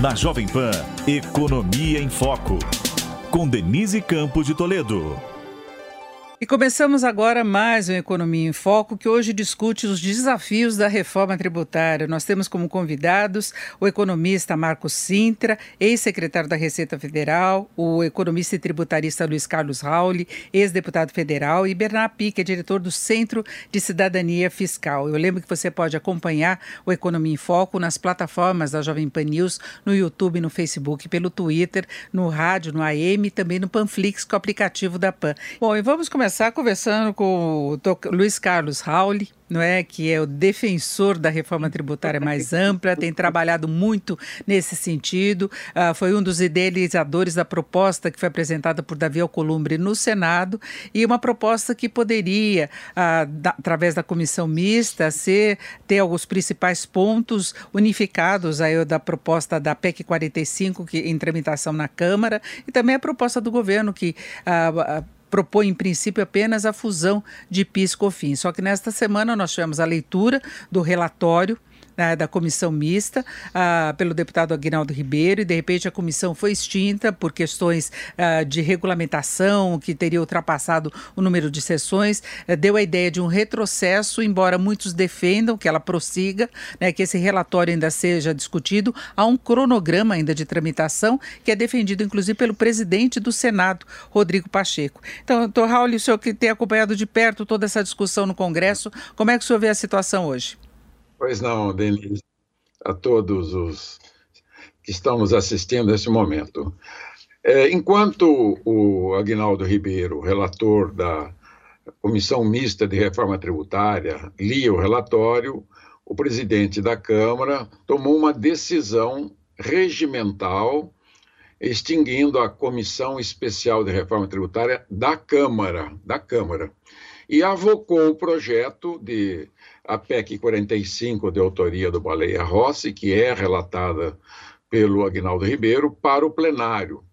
Na Jovem Pan, Economia em Foco. Com Denise Campos de Toledo. E começamos agora mais um Economia em Foco, que hoje discute os desafios da reforma tributária. Nós temos como convidados o economista Marcos Sintra, ex-secretário da Receita Federal, o economista e tributarista Luiz Carlos Rauli, ex-deputado federal, e Bernard Pique, diretor do Centro de Cidadania Fiscal. Eu lembro que você pode acompanhar o Economia em Foco nas plataformas da Jovem Pan News, no YouTube, no Facebook, pelo Twitter, no rádio, no AM e também no Panflix, com o aplicativo da PAN. Bom, e vamos começar começar conversando com o Luiz Carlos Rauli, não é que é o defensor da reforma tributária mais ampla, tem trabalhado muito nesse sentido, uh, foi um dos idealizadores da proposta que foi apresentada por Davi Alcolumbre no Senado e uma proposta que poderia, uh, da, através da comissão mista, ser ter alguns principais pontos unificados aí da proposta da PEC 45 que em tramitação na Câmara e também a proposta do governo que uh, propõe, em princípio, apenas a fusão de PIS e COFINS. Só que nesta semana nós tivemos a leitura do relatório né, da comissão mista ah, pelo deputado Aguinaldo Ribeiro e de repente a comissão foi extinta por questões ah, de regulamentação que teria ultrapassado o número de sessões, eh, deu a ideia de um retrocesso, embora muitos defendam que ela prossiga, né, que esse relatório ainda seja discutido, há um cronograma ainda de tramitação que é defendido inclusive pelo presidente do Senado, Rodrigo Pacheco. Então, doutor Raul, o senhor que tem acompanhado de perto toda essa discussão no Congresso, como é que o senhor vê a situação hoje? Pois não, Denise, a todos os que estão nos assistindo nesse momento. É, enquanto o Aguinaldo Ribeiro, relator da Comissão Mista de Reforma Tributária, lia o relatório, o presidente da Câmara tomou uma decisão regimental extinguindo a Comissão Especial de Reforma Tributária da Câmara, da Câmara, e avocou o projeto de a PEC 45, de autoria do Baleia Rossi, que é relatada pelo Agnaldo Ribeiro, para o plenário.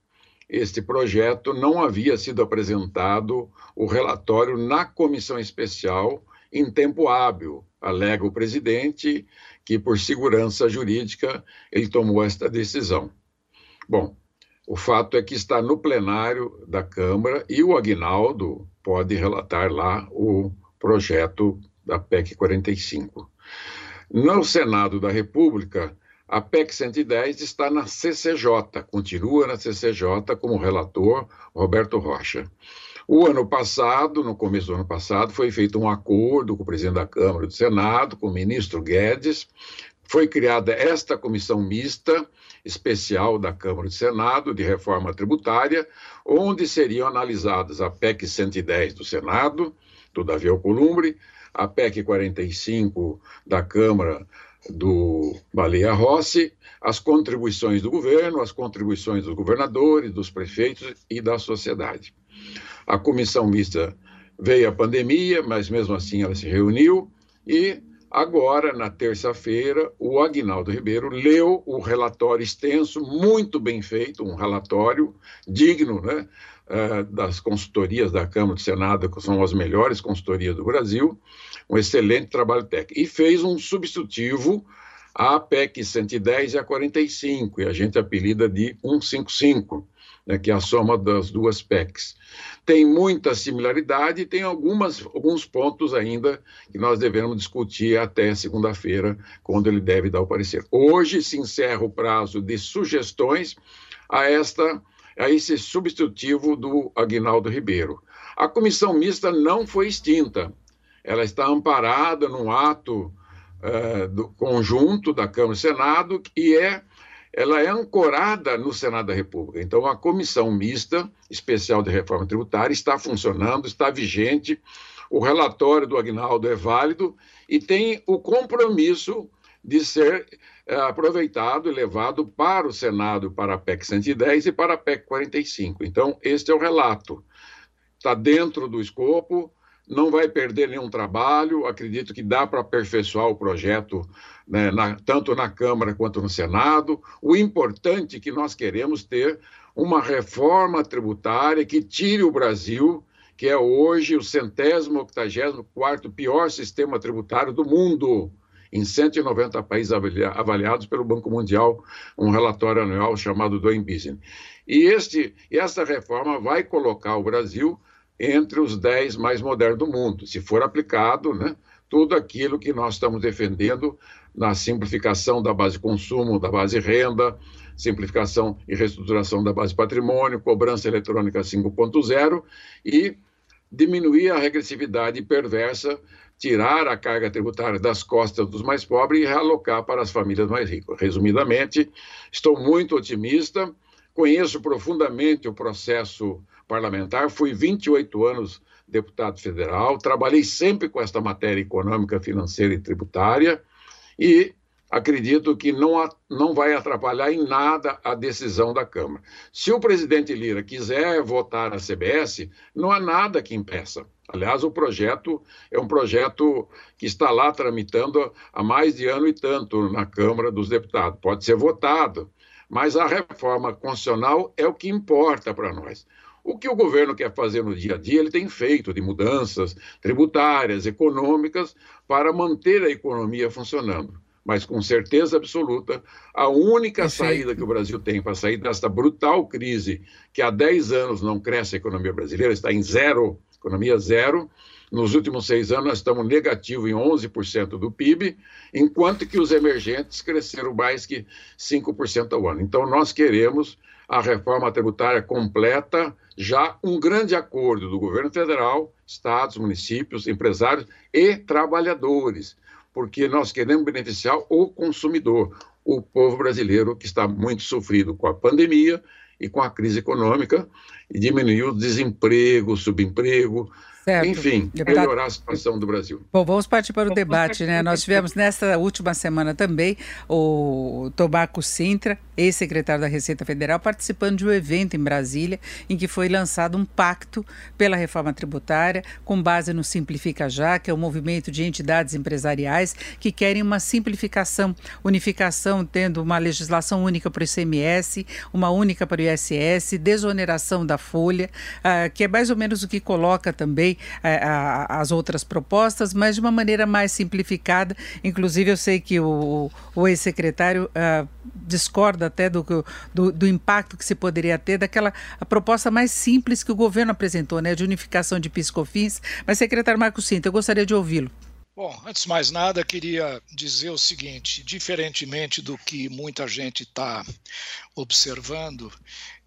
Este projeto não havia sido apresentado o relatório na comissão especial em tempo hábil, alega o presidente, que por segurança jurídica ele tomou esta decisão. Bom, o fato é que está no plenário da Câmara e o Agnaldo pode relatar lá o projeto da PEC 45. No Senado da República, a PEC 110 está na CCJ, continua na CCJ como relator Roberto Rocha. O ano passado, no começo do ano passado, foi feito um acordo com o presidente da Câmara e do Senado, com o ministro Guedes, foi criada esta comissão mista especial da Câmara e do Senado de reforma tributária, onde seriam analisadas a PEC 110 do Senado, do Davi Alcolumbre, a PEC 45 da Câmara do Baleia Rossi, as contribuições do governo, as contribuições dos governadores, dos prefeitos e da sociedade. A comissão mista veio a pandemia, mas mesmo assim ela se reuniu e agora, na terça-feira, o Agnaldo Ribeiro leu o relatório extenso, muito bem feito, um relatório digno, né? Uh, das consultorias da Câmara do Senado, que são as melhores consultorias do Brasil, um excelente trabalho técnico. E fez um substitutivo à PEC 110 e a 45, e a gente apelida de 155, né, que é a soma das duas PECs. Tem muita similaridade e tem algumas, alguns pontos ainda que nós devemos discutir até segunda-feira, quando ele deve dar o parecer. Hoje se encerra o prazo de sugestões a esta a esse substitutivo do Aguinaldo Ribeiro. A comissão mista não foi extinta, ela está amparada num ato uh, do conjunto da Câmara e Senado e é ela é ancorada no Senado da República. Então, a comissão mista especial de reforma tributária está funcionando, está vigente, o relatório do Agnaldo é válido e tem o compromisso de ser aproveitado e levado para o Senado, para a PEC 110 e para a PEC 45. Então, este é o relato. Está dentro do escopo, não vai perder nenhum trabalho, acredito que dá para aperfeiçoar o projeto, né, na, tanto na Câmara quanto no Senado. O importante é que nós queremos ter uma reforma tributária que tire o Brasil, que é hoje o centésimo, octagésimo quarto pior sistema tributário do mundo em 190 países avaliados pelo Banco Mundial, um relatório anual chamado Doing Business. E este, essa reforma vai colocar o Brasil entre os 10 mais modernos do mundo, se for aplicado, né, tudo aquilo que nós estamos defendendo na simplificação da base consumo, da base renda, simplificação e reestruturação da base patrimônio, cobrança eletrônica 5.0 e diminuir a regressividade perversa, tirar a carga tributária das costas dos mais pobres e realocar para as famílias mais ricas. Resumidamente, estou muito otimista, conheço profundamente o processo parlamentar, fui 28 anos deputado federal, trabalhei sempre com esta matéria econômica, financeira e tributária e acredito que não, não vai atrapalhar em nada a decisão da Câmara. Se o presidente Lira quiser votar na CBS, não há nada que impeça. Aliás, o projeto é um projeto que está lá tramitando há mais de ano e tanto na Câmara dos Deputados. Pode ser votado, mas a reforma constitucional é o que importa para nós. O que o governo quer fazer no dia a dia, ele tem feito de mudanças tributárias, econômicas, para manter a economia funcionando mas com certeza absoluta, a única saída que o Brasil tem para sair desta brutal crise, que há 10 anos não cresce a economia brasileira, está em zero, economia zero. Nos últimos seis anos, nós estamos negativo em 11% do PIB, enquanto que os emergentes cresceram mais que 5% ao ano. Então, nós queremos a reforma tributária completa, já um grande acordo do governo federal, estados, municípios, empresários e trabalhadores porque nós queremos beneficiar o consumidor, o povo brasileiro que está muito sofrido com a pandemia e com a crise econômica e diminuir o desemprego, subemprego, Certo. Enfim, Deputado... melhorar a situação do Brasil. Bom, vamos partir para o debate, né? Nós tivemos nesta última semana também o Tobaco Sintra, ex-secretário da Receita Federal, participando de um evento em Brasília em que foi lançado um pacto pela reforma tributária com base no Simplifica Já, que é o um movimento de entidades empresariais que querem uma simplificação, unificação, tendo uma legislação única para o ICMS, uma única para o ISS, desoneração da folha, uh, que é mais ou menos o que coloca também é, a, as outras propostas, mas de uma maneira mais simplificada. Inclusive, eu sei que o, o ex-secretário uh, discorda até do, do, do, impacto que se poderia ter daquela proposta mais simples que o governo apresentou, né, de unificação de piscofins. Mas, secretário Marco Cinto, eu gostaria de ouvi-lo. Bom, antes de mais nada, queria dizer o seguinte: diferentemente do que muita gente está observando,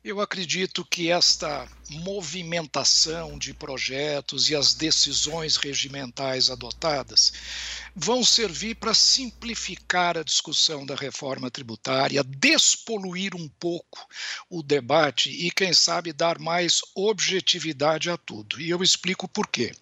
eu acredito que esta movimentação de projetos e as decisões regimentais adotadas vão servir para simplificar a discussão da reforma tributária, despoluir um pouco o debate e, quem sabe, dar mais objetividade a tudo. E eu explico por quê.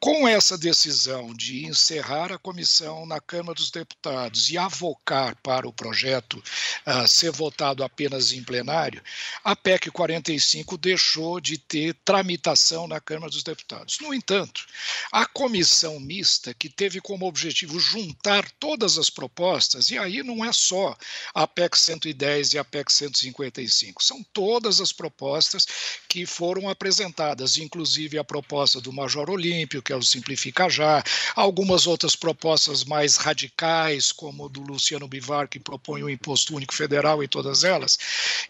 Com essa decisão de encerrar a comissão na Câmara dos Deputados e avocar para o projeto uh, ser votado apenas em plenário, a PEC 45 deixou de ter tramitação na Câmara dos Deputados. No entanto, a comissão mista, que teve como objetivo juntar todas as propostas, e aí não é só a PEC 110 e a PEC 155, são todas as propostas que foram apresentadas, inclusive a proposta do Major Olímpio, que é o Simplifica Já, algumas outras propostas mais radicais, como do Luciano Bivar, que propõe o Imposto Único Federal e todas elas,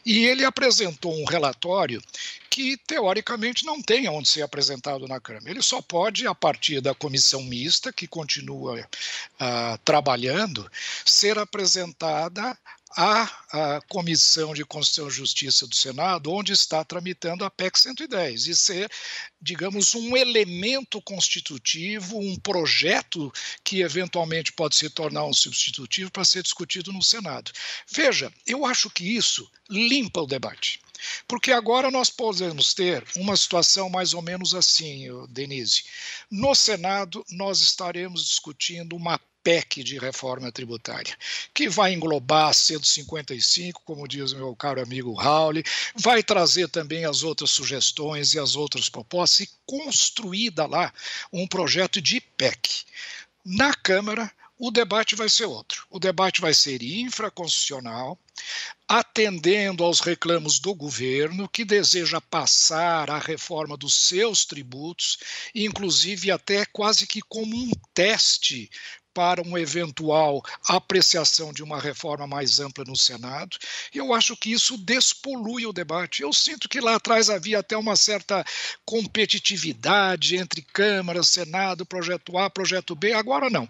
e ele apresentou apresentou um relatório que, teoricamente, não tem onde ser apresentado na Câmara. Ele só pode, a partir da comissão mista, que continua uh, trabalhando, ser apresentada à, Comissão de Constituição e Justiça do Senado, onde está tramitando a PEC 110, e ser, digamos, um elemento constitutivo, um projeto que eventualmente pode se tornar um substitutivo para ser discutido no Senado. Veja, eu acho que isso limpa o debate. Porque agora nós podemos ter uma situação mais ou menos assim, Denise. No Senado, nós estaremos discutindo uma PEC de reforma tributária, que vai englobar 155, como diz meu caro amigo Raul, vai trazer também as outras sugestões e as outras propostas e construída lá um projeto de PEC. Na Câmara, o debate vai ser outro. O debate vai ser infraconstitucional, atendendo aos reclamos do governo, que deseja passar a reforma dos seus tributos, inclusive até quase que como um teste para uma eventual apreciação de uma reforma mais ampla no Senado. Eu acho que isso despolui o debate. Eu sinto que lá atrás havia até uma certa competitividade entre Câmara, Senado, projeto A, projeto B. Agora não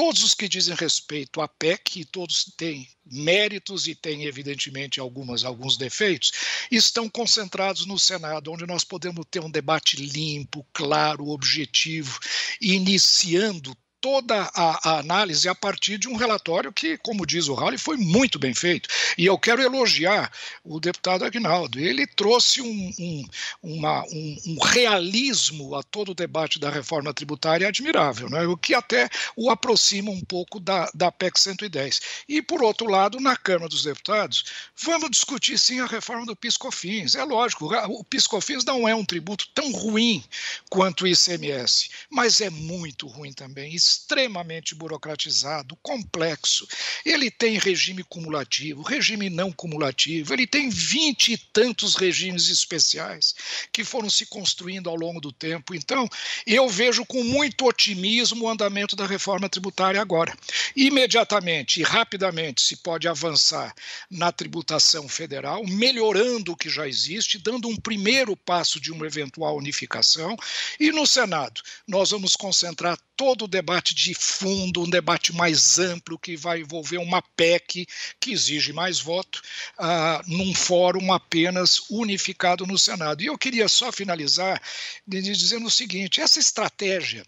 todos os que dizem respeito à PEC, e todos têm méritos e têm, evidentemente, algumas, alguns defeitos, estão concentrados no Senado, onde nós podemos ter um debate limpo, claro, objetivo, iniciando toda a, a, análise a partir de um relatório que, como diz o Raul, foi muito bem feito. E eu quero elogiar o deputado Agnaldo. Ele trouxe um, um, uma, um, um realismo a todo o debate da reforma tributária admirável, né? o que até o aproxima um pouco da, da PEC 110. E, por outro lado, na Câmara dos Deputados, vamos discutir sim a reforma do PIS-COFINS. É lógico, o PIS-COFINS não é um tributo tão ruim quanto o ICMS, mas é muito ruim também extremamente burocratizado, complexo. Ele tem regime cumulativo, regime não cumulativo, ele tem vinte e tantos regimes especiais que foram se construindo ao longo do tempo. Então, eu vejo com muito otimismo o andamento da reforma tributária agora. Imediatamente e rapidamente se pode avançar na tributação federal, melhorando o que já existe, dando um primeiro passo de uma eventual unificação. E no Senado, nós vamos concentrar todo o debate de fundo, um debate mais amplo que vai envolver uma PEC que exige mais voto uh, num fórum apenas unificado no Senado. E eu queria só finalizar dizendo o seguinte: essa estratégia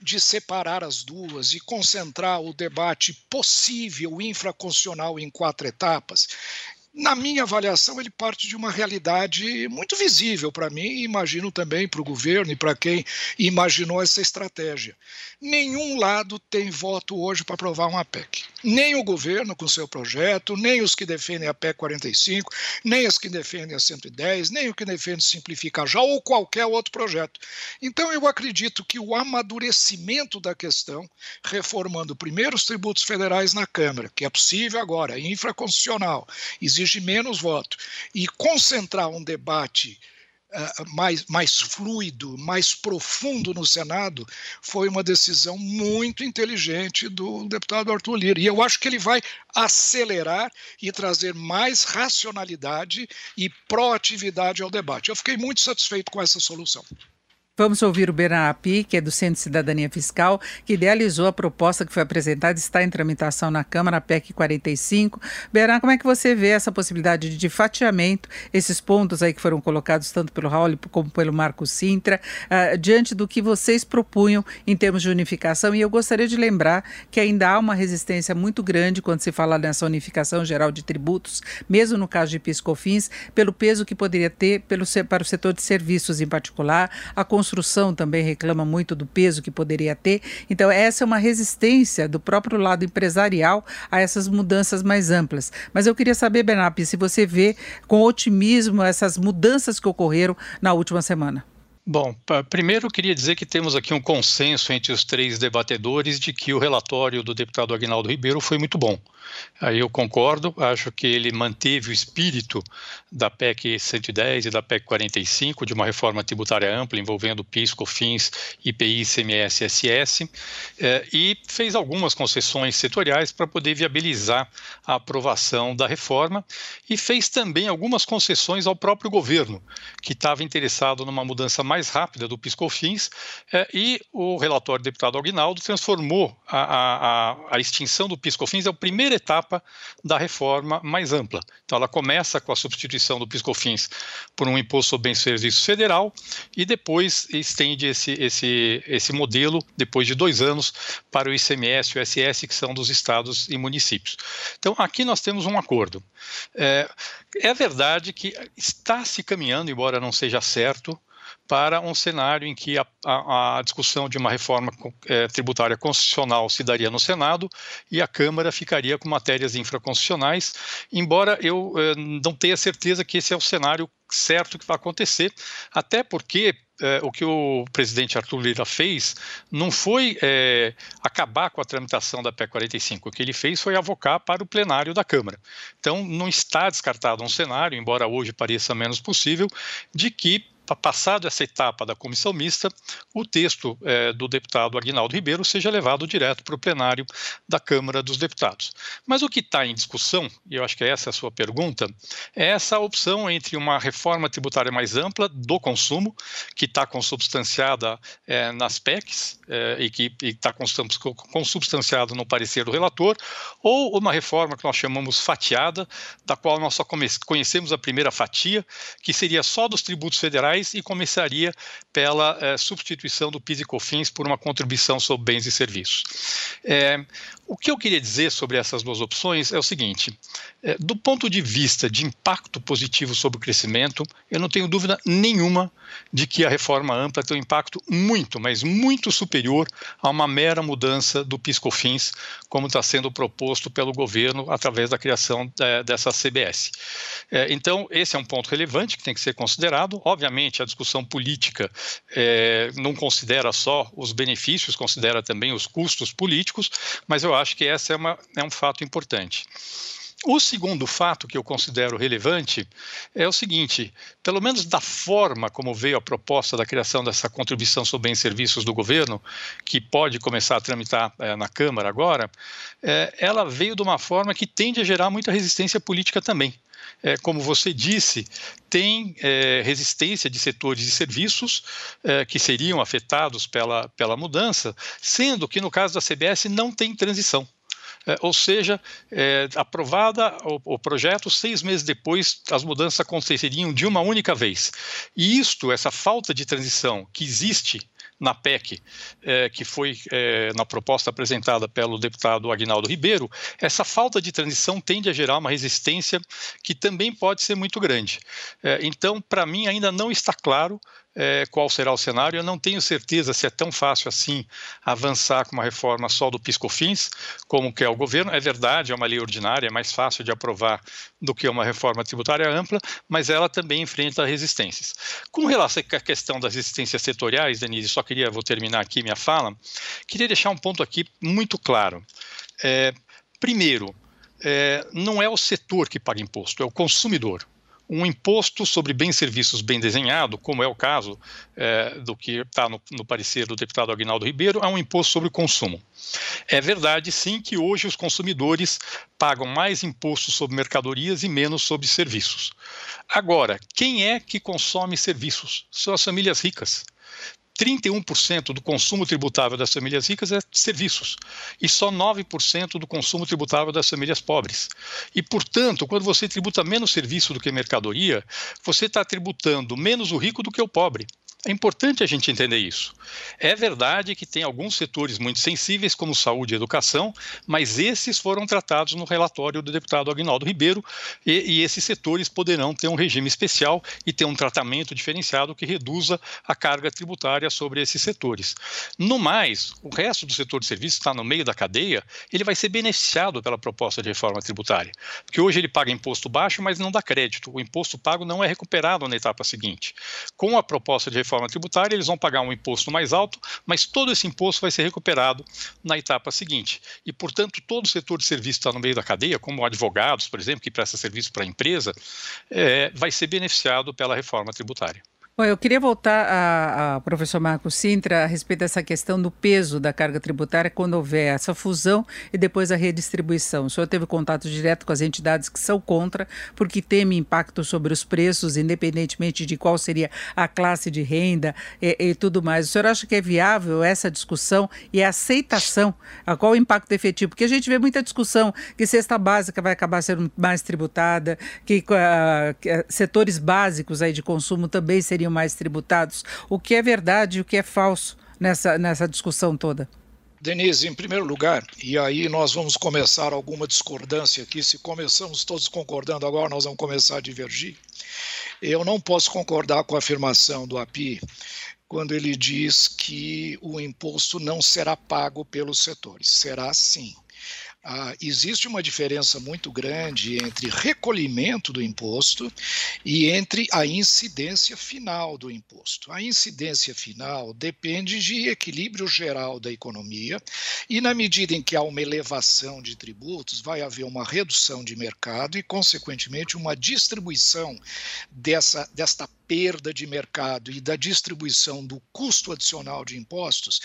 de separar as duas e concentrar o debate possível infraconstitucional em quatro etapas, na minha avaliação, ele parte de uma realidade muito visível para mim e imagino também para o governo e para quem imaginou essa estratégia. Nenhum lado tem voto hoje para aprovar uma PEC. Nem o governo com seu projeto, nem os que defendem a PEC 45, nem os que defendem a 110, nem o que defende simplificar já ou qualquer outro projeto. Então, eu acredito que o amadurecimento da questão, reformando primeiro os tributos federais na Câmara, que é possível agora, infraconstitucional, existe exige menos voto, e concentrar um debate uh, mais, mais fluido, mais profundo no Senado, foi uma decisão muito inteligente do deputado Arthur Lira. E eu acho que ele vai acelerar e trazer mais racionalidade e proatividade ao debate. Eu fiquei muito satisfeito com essa solução. Vamos ouvir o Beran Api, que é do Centro de Cidadania Fiscal, que idealizou a proposta que foi apresentada, está em tramitação na Câmara, a PEC 45. Beran, como é que você vê essa possibilidade de fatiamento, esses pontos aí que foram colocados tanto pelo Raul como pelo Marco Sintra, uh, diante do que vocês propunham em termos de unificação? E eu gostaria de lembrar que ainda há uma resistência muito grande quando se fala nessa unificação geral de tributos, mesmo no caso de PIS-COFINS, pelo peso que poderia ter pelo, para o setor de serviços em particular, a construção também reclama muito do peso que poderia ter. Então, essa é uma resistência do próprio lado empresarial a essas mudanças mais amplas. Mas eu queria saber, Benap, se você vê com otimismo essas mudanças que ocorreram na última semana. Bom, primeiro eu queria dizer que temos aqui um consenso entre os três debatedores de que o relatório do deputado Agnaldo Ribeiro foi muito bom. Aí eu concordo, acho que ele manteve o espírito da PEC 110 e da PEC 45, de uma reforma tributária ampla envolvendo PIS, COFINS, IPI, CMS, SS, eh, e fez algumas concessões setoriais para poder viabilizar a aprovação da reforma e fez também algumas concessões ao próprio governo, que estava interessado numa mudança mais rápida do PIS, COFINS, eh, e o relatório do deputado Aguinaldo transformou a, a, a extinção do PIS, COFINS, é o primeiro primeira etapa da reforma mais ampla. Então, ela começa com a substituição do PiscoFins por um imposto sobre bens e serviços federal e depois estende esse, esse, esse modelo, depois de dois anos, para o ICMS e o SS, que são dos estados e municípios. Então, aqui nós temos um acordo. É, é verdade que está se caminhando, embora não seja certo, para um cenário em que a, a, a discussão de uma reforma é, tributária constitucional se daria no Senado e a Câmara ficaria com matérias infraconstitucionais, embora eu é, não tenha certeza que esse é o cenário certo que vai acontecer, até porque é, o que o presidente Arthur Lira fez não foi é, acabar com a tramitação da PEC 45. O que ele fez foi avocar para o plenário da Câmara. Então, não está descartado um cenário, embora hoje pareça menos possível, de que passado essa etapa da comissão mista, o texto é, do deputado Aguinaldo Ribeiro seja levado direto para o plenário da Câmara dos Deputados. Mas o que está em discussão, e eu acho que essa é a sua pergunta, é essa opção entre uma reforma tributária mais ampla do consumo, que está consubstanciada é, nas PECs é, e que está consubstanciada no parecer do relator, ou uma reforma que nós chamamos fatiada, da qual nós só conhecemos a primeira fatia, que seria só dos tributos federais e começaria pela é, substituição do PIS e COFINS por uma contribuição sobre bens e serviços. É, o que eu queria dizer sobre essas duas opções é o seguinte: é, do ponto de vista de impacto positivo sobre o crescimento, eu não tenho dúvida nenhuma de que a reforma ampla tem um impacto muito, mas muito superior a uma mera mudança do PIS/COFINS, como está sendo proposto pelo governo através da criação é, dessa CBS. É, então, esse é um ponto relevante que tem que ser considerado. Obviamente, a discussão política não considera só os benefícios, considera também os custos políticos, mas eu acho que esse é, uma, é um fato importante. O segundo fato que eu considero relevante é o seguinte: pelo menos da forma como veio a proposta da criação dessa contribuição sobre bens e serviços do governo, que pode começar a tramitar é, na Câmara agora, é, ela veio de uma forma que tende a gerar muita resistência política também. É, como você disse, tem é, resistência de setores de serviços é, que seriam afetados pela, pela mudança, sendo que no caso da CBS não tem transição. É, ou seja, é, aprovada o, o, projeto, seis meses depois as mudanças aconteceriam de uma única vez. E isto, essa falta de transição que existe na PEC, é, que foi é, na proposta apresentada pelo deputado Agnaldo Ribeiro, essa falta de transição tende a gerar uma resistência que também pode ser muito grande. É, então, para mim, ainda não está claro é, qual será o cenário. Eu não tenho certeza se é tão fácil assim avançar com uma reforma só do PiscoFins, como quer o governo. É verdade, é uma lei ordinária, é mais fácil de aprovar do que uma reforma tributária ampla, mas ela também enfrenta resistências. Com relação à questão das resistências setoriais, Denise, só queria, vou terminar aqui minha fala, queria deixar um ponto aqui muito claro. É, primeiro, é, não é o setor que paga imposto, é o consumidor um imposto sobre bens e serviços bem desenhado, como é o caso é, do que está no, no, parecer do deputado Agnaldo Ribeiro, é um imposto sobre o consumo. É verdade, sim, que hoje os consumidores pagam mais impostos sobre mercadorias e menos sobre serviços. Agora, quem é que consome serviços? São as famílias ricas. 31% do consumo tributável das famílias ricas é serviços e só 9% do consumo tributável das famílias pobres. E, portanto, quando você tributa menos serviço do que mercadoria, você está tributando menos o rico do que o pobre. É importante a gente entender isso. É verdade que tem alguns setores muito sensíveis, como saúde e educação, mas esses foram tratados no relatório do deputado Agnaldo Ribeiro, e, e esses setores poderão ter um regime especial e ter um tratamento diferenciado que reduza a carga tributária sobre esses setores. No mais, o resto do setor de serviços está no meio da cadeia, ele vai ser beneficiado pela proposta de reforma tributária, porque hoje ele paga imposto baixo, mas não dá crédito. O imposto pago não é recuperado na etapa seguinte. Com a proposta de reforma reforma tributária, eles vão pagar um imposto mais alto, mas todo esse imposto vai ser recuperado na etapa seguinte. E, portanto, todo o setor de serviço está no meio da cadeia, como advogados, por exemplo, que presta serviço para a empresa, é, vai ser beneficiado pela reforma tributária. Bom, eu queria voltar ao professor Marco Sintra a respeito dessa questão do peso da carga tributária quando houver essa fusão e depois a redistribuição. O senhor teve contato direto com as entidades que são contra, porque temem impacto sobre os preços, independentemente de qual seria a classe de renda e, e tudo mais. O senhor acha que é viável essa discussão e a aceitação? A qual o impacto efetivo? Porque a gente vê muita discussão que cesta básica vai acabar sendo mais tributada, que, uh, que setores básicos aí de consumo também seriam seriam mais tributados. O que é verdade e o que é falso nessa, nessa discussão toda? Denise, em primeiro lugar, e aí nós vamos começar alguma discordância aqui, se começamos todos concordando agora, nós vamos começar a divergir. Eu não posso concordar com a afirmação do API quando ele diz que o imposto não será pago pelos setores. Será sim ah, existe uma diferença muito grande entre recolhimento do imposto e entre a incidência final do imposto. A incidência final depende de equilíbrio geral da economia e, na medida em que há uma elevação de tributos, vai haver uma redução de mercado e, consequentemente, uma distribuição dessa, desta perda de mercado e da distribuição do custo adicional de impostos,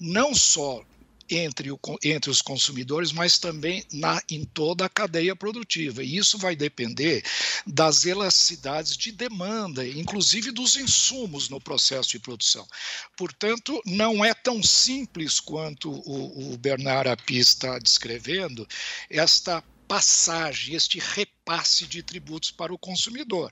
não só entre, o, entre os consumidores, mas também na, em toda a cadeia produtiva. E isso vai depender das elasticidades de demanda, inclusive dos insumos no processo de produção. Portanto, não é tão simples quanto o, o Bernard Api está descrevendo esta passagem, este repasse de tributos para o consumidor.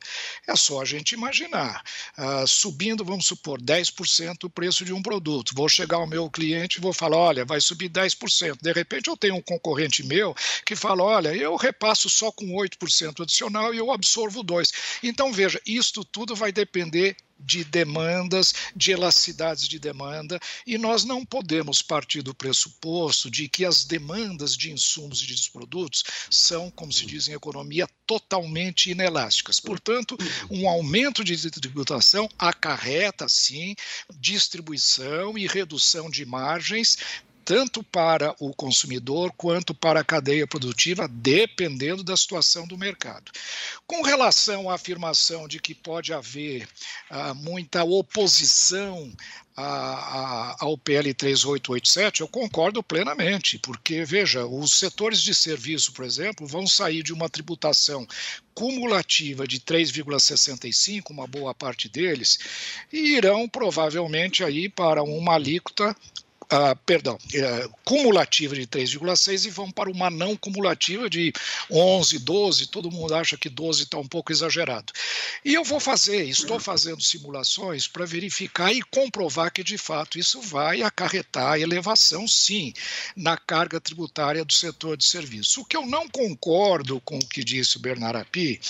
É só a gente imaginar, uh, subindo, vamos supor, 10% o preço de um produto. Vou chegar ao meu cliente e vou falar: olha, vai subir 10%. De repente, eu tenho um concorrente meu que fala: olha, eu repasso só com 8% adicional e eu absorvo 2%. Então, veja, isto tudo vai depender de demandas, de elasticidades de demanda, e nós não podemos partir do pressuposto de que as demandas de insumos e de produtos são, como se diz em economia, totalmente inelásticas. Portanto, um aumento de tributação acarreta, sim, distribuição e redução de margens tanto para o consumidor quanto para a cadeia produtiva, dependendo da situação do mercado. Com relação à afirmação de que pode haver ah, muita oposição a, a, ao PL 3887, eu concordo plenamente, porque, veja, os setores de serviço, por exemplo, vão sair de uma tributação cumulativa de 3,65, uma boa parte deles, e irão provavelmente aí para uma alíquota uh, perdão, uh, cumulativa de 3,6 e vão para uma não cumulativa de 11, 12. Todo mundo acha que 12 está um pouco exagerado. E eu vou fazer, estou fazendo simulações para verificar e comprovar que de fato isso vai acarretar elevação, sim, na carga tributária do setor de serviços. O que eu não concordo com o que disse o Bernard Api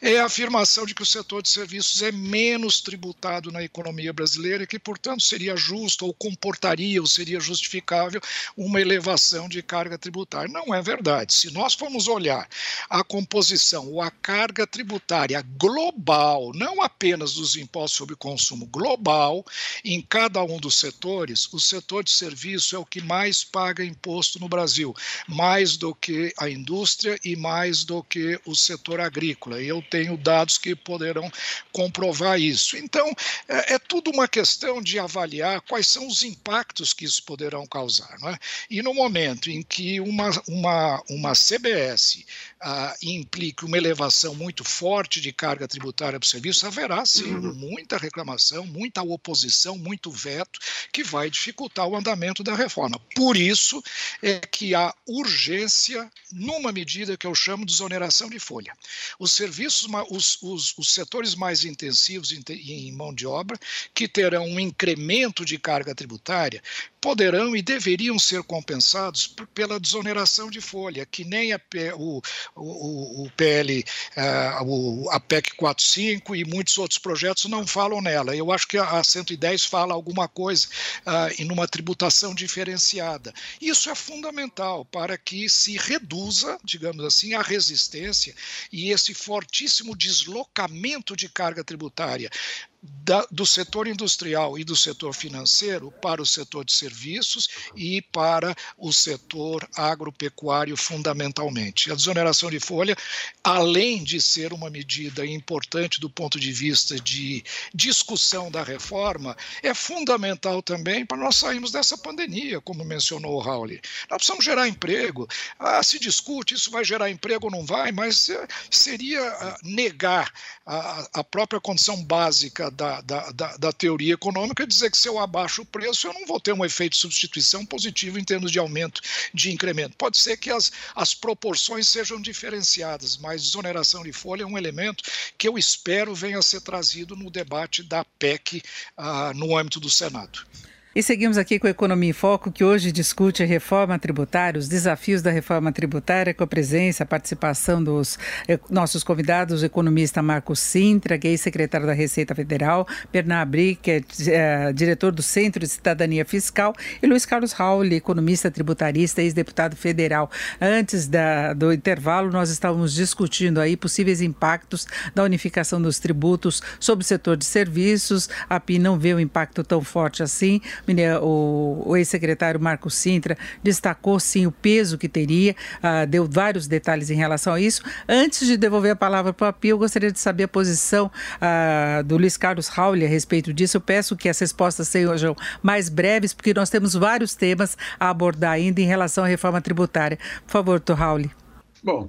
é a afirmação de que o setor de serviços é menos tributado na economia brasileira e que, portanto, seria justo ou comportaria, ou seria seria justificável uma elevação de carga tributária. Não é verdade. Se nós formos olhar a composição ou a carga tributária global, não apenas dos impostos sobre consumo, global, em cada um dos setores, o setor de serviço é o que mais paga imposto no Brasil, mais do que a indústria e mais do que o setor agrícola. E eu tenho dados que poderão comprovar isso. Então, é, é tudo uma questão de avaliar quais são os impactos que isso poderão causar. Não é? E no momento em que uma, uma, uma CBS ah, implique uma elevação muito forte de carga tributária para o serviço, haverá sim uhum. muita reclamação, muita oposição, muito veto, que vai dificultar o andamento da reforma. Por isso é que há urgência numa medida que eu chamo de exoneração de folha. Os serviços, os, os, os setores mais intensivos em, em mão de obra, que terão um incremento de carga tributária, poderão e deveriam ser compensados pela desoneração de folha, que nem a, o, o, o PL, uh, eh, o, a PEC 45 e muitos outros projetos não falam nela. Eu acho que a 110 fala alguma coisa uh, em uma tributação diferenciada. Isso é fundamental para que se reduza, digamos assim, a resistência e esse fortíssimo deslocamento de carga tributária da, do setor industrial e do setor financeiro para o setor de serviços e para o setor agropecuário, fundamentalmente. A desoneração de folha, além de ser uma medida importante do ponto de vista de discussão da reforma, é fundamental também para nós sairmos dessa pandemia, como mencionou o Raul. Nós precisamos gerar emprego. Ah, se discute, isso vai gerar emprego ou não vai, mas eh, seria ah, negar a, a própria condição básica da, da, da, da, teoria econômica dizer que se eu abaixo o preço, eu não vou ter um efeito de substituição positivo em termos de aumento de incremento. Pode ser que as, as proporções sejam diferenciadas, mas desoneração de folha é um elemento que eu espero venha a ser trazido no debate da PEC ah, no âmbito do Senado. E seguimos aqui com Economia em Foco, que hoje discute a reforma tributária, os desafios da reforma tributária, com a presença, a participação dos eh, nossos convidados, o economista Marco Sintra, que é secretário da Receita Federal, Bernard Bri, que é, é diretor do Centro de Cidadania Fiscal, e Luiz Carlos Raul, economista tributarista ex-deputado federal. Antes da, do intervalo, nós estávamos discutindo aí possíveis impactos da unificação dos tributos sobre o setor de serviços. A PI não vê um impacto tão forte assim, o, ex-secretário Marco Sintra destacou sim o peso que teria, uh, deu vários detalhes em relação a isso. Antes de devolver a palavra para o Api, eu gostaria de saber a posição uh, do Luiz Carlos Rauli a respeito disso. Eu peço que as respostas sejam mais breves, porque nós temos vários temas a abordar ainda em relação à reforma tributária. Por favor, Dr. Rauli. Bom,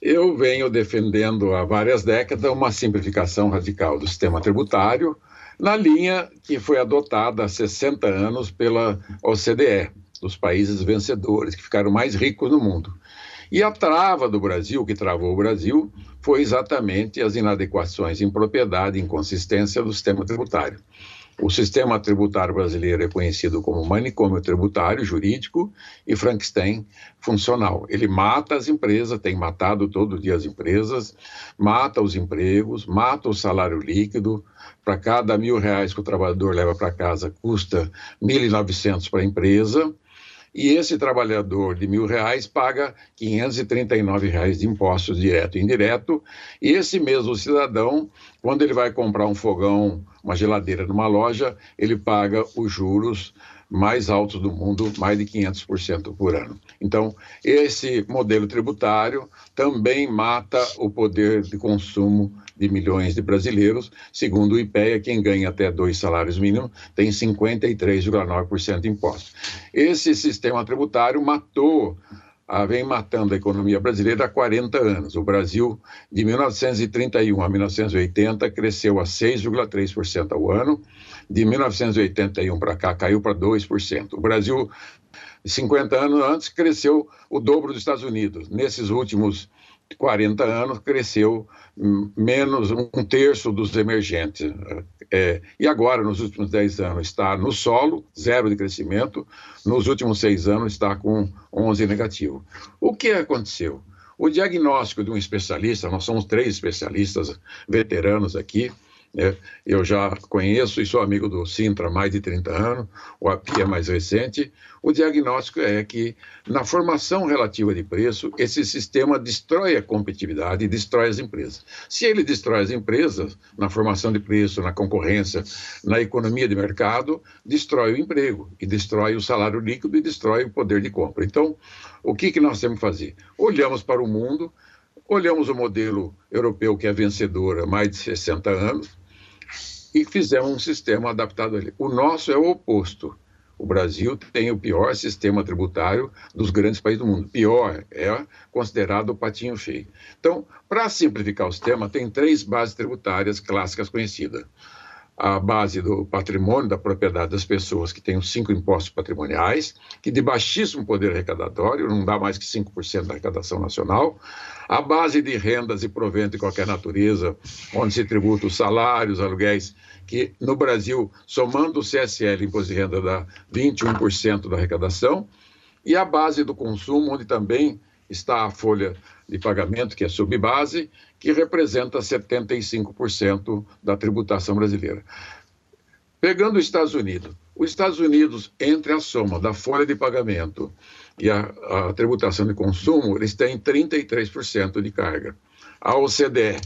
eu venho defendendo há várias décadas uma simplificação radical do sistema tributário, na linha que foi adotada há 60 anos pela OCDE, dos países vencedores, que ficaram mais ricos no mundo. E a trava do Brasil, que travou o Brasil, foi exatamente as inadequações em propriedade inconsistência do sistema tributário. O sistema tributário brasileiro é conhecido como manicômio tributário jurídico e Frankenstein funcional. Ele mata as empresas, tem matado todo dia as empresas, mata os empregos, mata o salário líquido. Para cada mil reais que o trabalhador leva para casa, custa 1.900 para a empresa. E esse trabalhador de mil reais paga 539 reais de impostos direto e indireto. E esse mesmo cidadão, quando ele vai comprar um fogão, uma geladeira numa loja, ele paga os juros mais altos do mundo, mais de 500% por ano. Então, esse modelo tributário também mata o poder de consumo de milhões de brasileiros. Segundo o IPEA, quem ganha até dois salários mínimos tem 53,9% de impostos. Esse sistema tributário matou vem matando a economia brasileira há 40 anos. O Brasil, de 1931 a 1980, cresceu a 6,3% ao ano. De 1981 para cá, caiu para 2%. O Brasil, 50 anos antes, cresceu o dobro dos Estados Unidos. Nesses últimos 40 anos, cresceu menos um terço dos emergentes. É, e agora, nos últimos 10 anos, está no solo, zero de crescimento, nos últimos seis anos está com 11 negativo. O que aconteceu? O diagnóstico de um especialista, nós somos três especialistas veteranos aqui, né? Eu já conheço e sou amigo do Sintra há mais de 30 anos, o API é mais recente. O diagnóstico é que, na formação relativa de preço, esse sistema destrói a competitividade e destrói as empresas. Se ele destrói as empresas, na formação de preço, na concorrência, na economia de mercado, destrói o emprego, e destrói o salário líquido e destrói o poder de compra. Então, o que, que nós temos que fazer? Olhamos para o mundo, olhamos o modelo europeu que é vencedor há mais de 60 anos, e fizemos um sistema adaptado a ele. O nosso é o oposto. O Brasil tem o pior sistema tributário dos grandes países do mundo. Pior, é considerado o patinho feio. Então, para simplificar o sistema, tem três bases tributárias clássicas conhecidas. A base do patrimônio, da propriedade das pessoas, que tem os cinco impostos patrimoniais, que de baixíssimo poder arrecadatório, não dá mais que 5% da arrecadação nacional a base de rendas e proventos de qualquer natureza, onde se tributa os salários, aluguéis, que no Brasil, somando o CSL, imposto de renda, dá 21% da arrecadação, e a base do consumo, onde também está a folha de pagamento, que é subbase, que representa 75% da tributação brasileira. Pegando os Estados Unidos, os Estados Unidos, entre a soma da folha de pagamento e a, a tributação de consumo, eles têm 33% de carga. A OCDE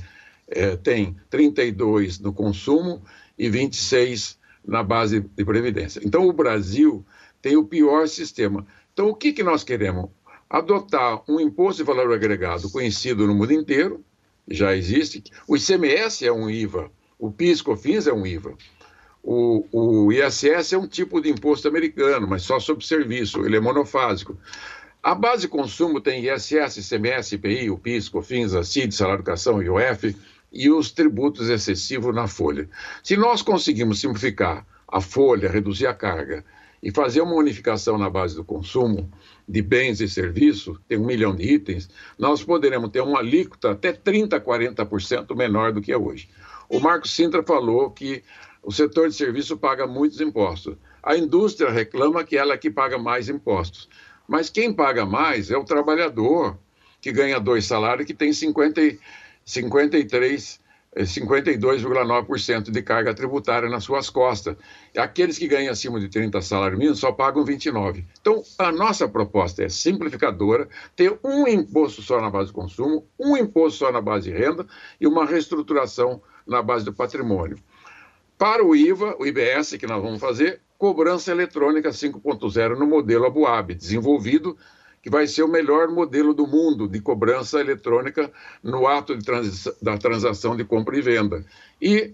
é, tem 32% no consumo e 26% na base de previdência. Então, o Brasil tem o pior sistema. Então, o que, que nós queremos? Adotar um imposto de valor agregado conhecido no mundo inteiro, já existe. O ICMS é um IVA, o PIS/COFINS é um IVA. O, o ISS é um tipo de imposto americano, mas só sobre serviço, ele é monofásico. A base de consumo tem ISS, ICMS, IPI, o PIS, COFINS, a CID, salário educação, IOF e os tributos excessivos na folha. Se nós conseguimos simplificar a folha, reduzir a carga e fazer uma unificação na base do consumo de bens e serviços, tem um milhão de itens, nós poderemos ter uma alíquota até 30%, 40% menor do que é hoje. O Marco Sintra falou que o setor de serviço paga muitos impostos. A indústria reclama que ela é que paga mais impostos. Mas quem paga mais é o trabalhador, que ganha dois salários, que tem 50, 53, 52,9% de carga tributária nas suas costas. Aqueles que ganham acima de 30 salários mínimos só pagam 29. Então, a nossa proposta é simplificadora, ter um imposto só na base de consumo, um imposto só na base de renda e uma reestruturação na base do patrimônio. Para o IVA, o IBS, que nós vamos fazer, cobrança eletrônica 5.0 no modelo Abuab, desenvolvido que vai ser o melhor modelo do mundo de cobrança eletrônica no ato da transação de compra e venda. E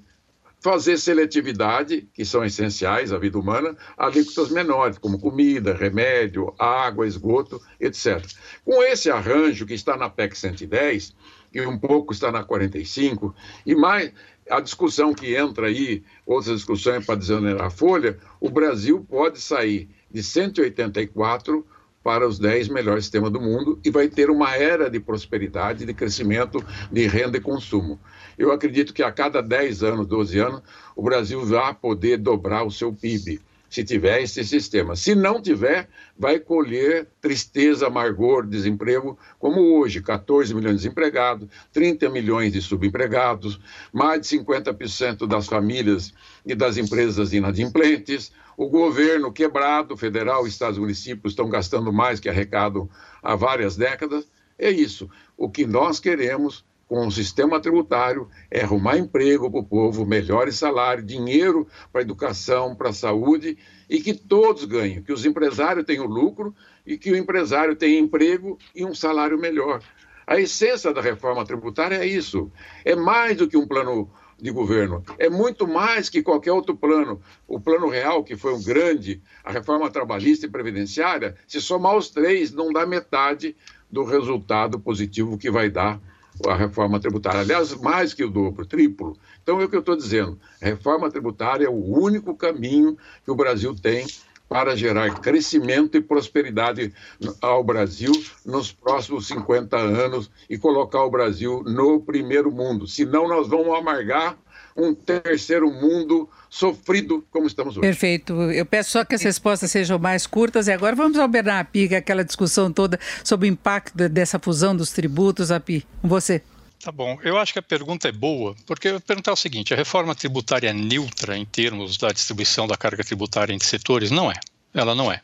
fazer seletividade, que são essenciais à vida humana, alíquotas menores, como comida, remédio, água, esgoto, etc. Com esse arranjo que está na PEC 110, e um pouco está na 45, e mais a discussão que entra aí, outras discussões para desonerar a folha, o Brasil pode sair de 184 para os 10 melhores sistemas do mundo e vai ter uma era de prosperidade, de crescimento de renda e consumo. Eu acredito que a cada 10 anos, 12 anos, o Brasil vai poder dobrar o seu PIB, se tiver esse sistema. Se não tiver, vai colher tristeza, amargor, desemprego, como hoje: 14 milhões de desempregados, 30 milhões de subempregados, mais de 50% das famílias e das empresas inadimplentes, o governo quebrado, federal, estados e municípios estão gastando mais que arrecadam há várias décadas. É isso. O que nós queremos com o sistema tributário é arrumar emprego para o povo, melhores salários, dinheiro para a educação, para a saúde e que todos ganhem, que os empresários tenham lucro e que o empresário tenha emprego e um salário melhor. A essência da reforma tributária é isso. É mais do que um plano de governo. É muito mais que qualquer outro plano. O plano real, que foi um grande, a reforma trabalhista e previdenciária, se somar os três, não dá metade do resultado positivo que vai dar a reforma tributária. Aliás, mais que o dobro, triplo. Então, é o que eu estou dizendo. A reforma tributária é o único caminho que o Brasil tem para gerar crescimento e prosperidade ao Brasil nos próximos 50 anos e colocar o Brasil no primeiro mundo. Senão, nós vamos amargar um terceiro mundo sofrido como estamos hoje. Perfeito. Eu peço só que as respostas sejam mais curtas. E agora vamos ao Bernard Api, aquela discussão toda sobre o impacto dessa fusão dos tributos. Api, com você. Tá bom. Eu acho que a pergunta é boa, porque eu vou perguntar o seguinte: a reforma tributária é neutra em termos da distribuição da carga tributária entre setores? Não é. Ela não é.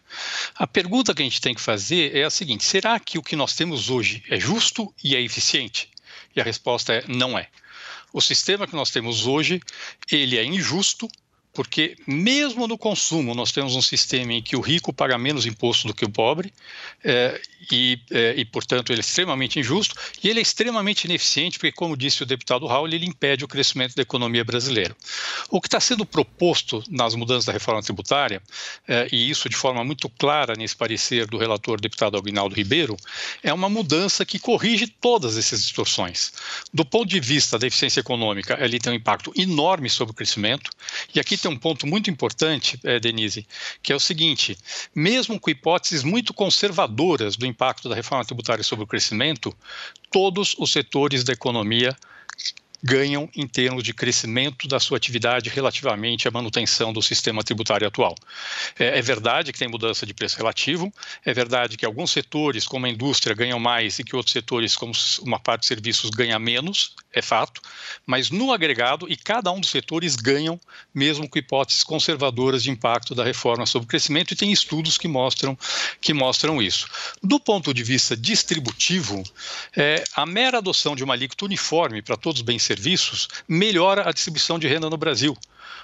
A pergunta que a gente tem que fazer é a seguinte: será que o que nós temos hoje é justo e é eficiente? E a resposta é não é. O sistema que nós temos hoje, ele é injusto, porque mesmo no consumo nós temos um sistema em que o rico paga menos imposto do que o pobre é, e, é, e, portanto, ele é extremamente injusto e ele é extremamente ineficiente, porque, como disse o deputado Raul, ele impede o crescimento da economia brasileira. O que está sendo proposto nas mudanças da reforma tributária, é, e isso de forma muito clara nesse parecer do relator deputado Aguinaldo Ribeiro, é uma mudança que corrige todas essas distorções. Do ponto de vista da eficiência econômica, ele tem um impacto enorme sobre o crescimento, e aqui tem um ponto muito importante, é, Denise, que é o seguinte: mesmo com hipóteses muito conservadoras do impacto da reforma tributária sobre o crescimento, todos os setores da economia ganham em termos de crescimento da sua atividade relativamente à manutenção do sistema tributário atual. É, é, verdade que tem mudança de preço relativo, é verdade que alguns setores, como a indústria, ganham mais e que outros setores, como uma parte de serviços, ganha menos, é fato, mas no agregado, e cada um dos setores ganham, mesmo com hipóteses conservadoras de impacto da reforma sobre o crescimento, e tem estudos que mostram, que mostram isso. Do ponto de vista distributivo, é, a mera adoção de uma alíquota uniforme para todos os bens serviços melhora a distribuição de renda no Brasil.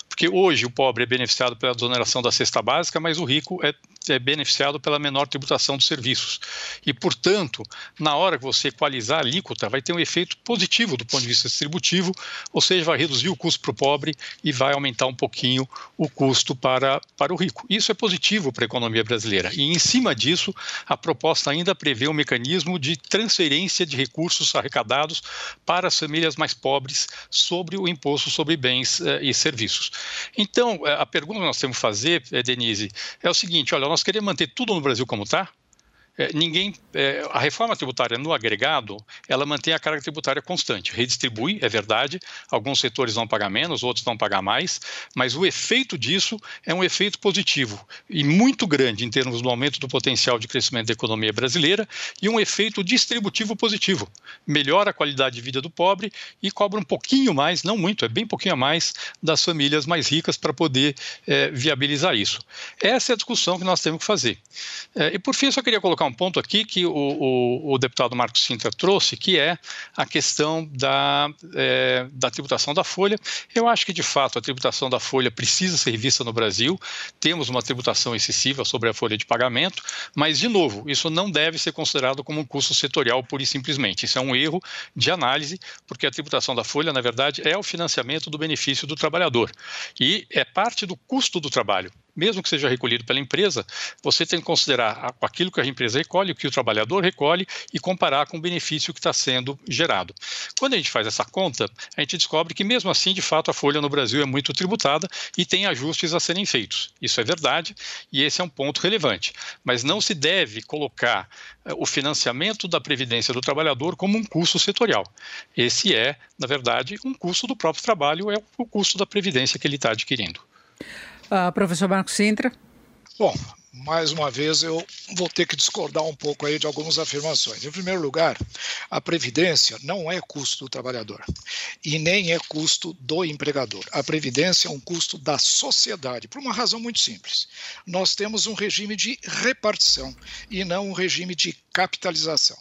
Porque hoje o pobre é beneficiado pela desoneração da cesta básica, mas o rico é, é beneficiado pela menor tributação dos serviços. E, portanto, na hora que você equalizar a alíquota, vai ter um efeito positivo do ponto de vista distributivo, ou seja, vai reduzir o custo para o pobre e vai aumentar um pouquinho o custo para, para o rico. Isso é positivo para a economia brasileira. E, em cima disso, a proposta ainda prevê um mecanismo de transferência de recursos arrecadados para as famílias mais pobres sobre o imposto sobre bens eh, e serviços. Então, é, a pergunta que nós temos que fazer, é, Denise, é o seguinte: olha, nós queremos manter tudo no Brasil como está? É, ninguém, é, a reforma tributária no agregado, ela mantém a carga tributária constante, redistribui, é verdade, alguns setores vão pagar menos, outros vão pagar mais, mas o efeito disso é um efeito positivo e muito grande em termos do aumento do potencial de crescimento da economia brasileira e um efeito distributivo positivo, melhora a qualidade de vida do pobre e cobra um pouquinho mais, não muito, é bem pouquinho a mais das famílias mais ricas para poder é, viabilizar isso. Essa é a discussão que nós temos que fazer. É, e por fim, eu só queria colocar um ponto aqui que o, o, o deputado Marcos Sintra trouxe, que é a questão da, é, da tributação da folha. Eu acho que, de fato, a tributação da folha precisa ser vista no Brasil. Temos uma tributação excessiva sobre a folha de pagamento, mas, de novo, isso não deve ser considerado como um custo setorial pura e simplesmente. Isso é um erro de análise, porque a tributação da folha, na verdade, é o financiamento do benefício do trabalhador e é parte do custo do trabalho mesmo que seja recolhido pela empresa, você tem que considerar aquilo que a empresa recolhe, o que o trabalhador recolhe e comparar com o benefício que está sendo gerado. Quando a gente faz essa conta, a gente descobre que, mesmo assim, de fato, a folha no Brasil é muito tributada e tem ajustes a serem feitos. Isso é verdade e esse é um ponto relevante. Mas não se deve colocar eh, o financiamento da Previdência do trabalhador como um custo setorial. Esse é, na verdade, um custo do próprio trabalho, é o custo da Previdência que ele está adquirindo. Uh, professor Marcos Sintra. Bom, mais uma vez eu vou ter que discordar um pouco aí de algumas afirmações. Em primeiro lugar, a previdência não é custo do trabalhador e nem é custo do empregador. A previdência é um custo da sociedade, por uma razão muito simples. Nós temos um regime de repartição e não um regime de capitalização.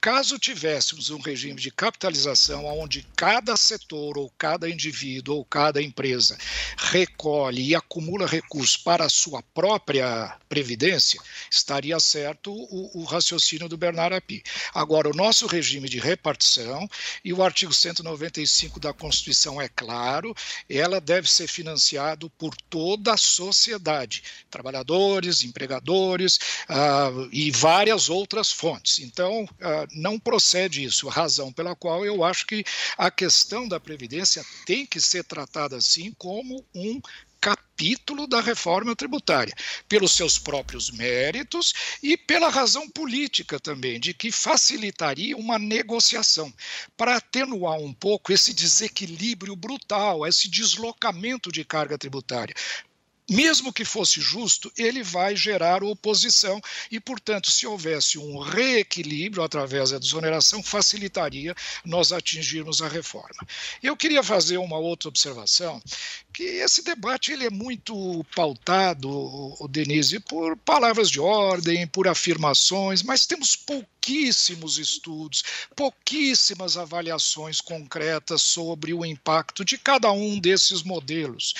Caso tivéssemos um regime de capitalização onde cada setor ou cada indivíduo ou cada empresa recolhe e acumula recursos para a sua própria previdência, estaria certo o, o raciocínio do Bernard Api. Agora, o nosso regime de repartição e o artigo 195 da Constituição é claro, ela deve ser financiado por toda a sociedade, trabalhadores, empregadores uh, e várias outras fontes. Então, uh, não procede isso, razão pela qual eu acho que a questão da Previdência tem que ser tratada assim como um capítulo da reforma tributária, pelos seus próprios méritos e pela razão política também, de que facilitaria uma negociação, para atenuar um pouco esse desequilíbrio brutal, esse deslocamento de carga tributária mesmo que fosse justo, ele vai gerar oposição e, portanto, se houvesse um reequilíbrio através da desoneração, facilitaria nós atingirmos a reforma. Eu queria fazer uma outra observação, que esse debate ele é muito pautado, Denise, por palavras de ordem, por afirmações, mas temos pouquíssimos estudos, pouquíssimas avaliações concretas sobre o impacto de cada um desses modelos.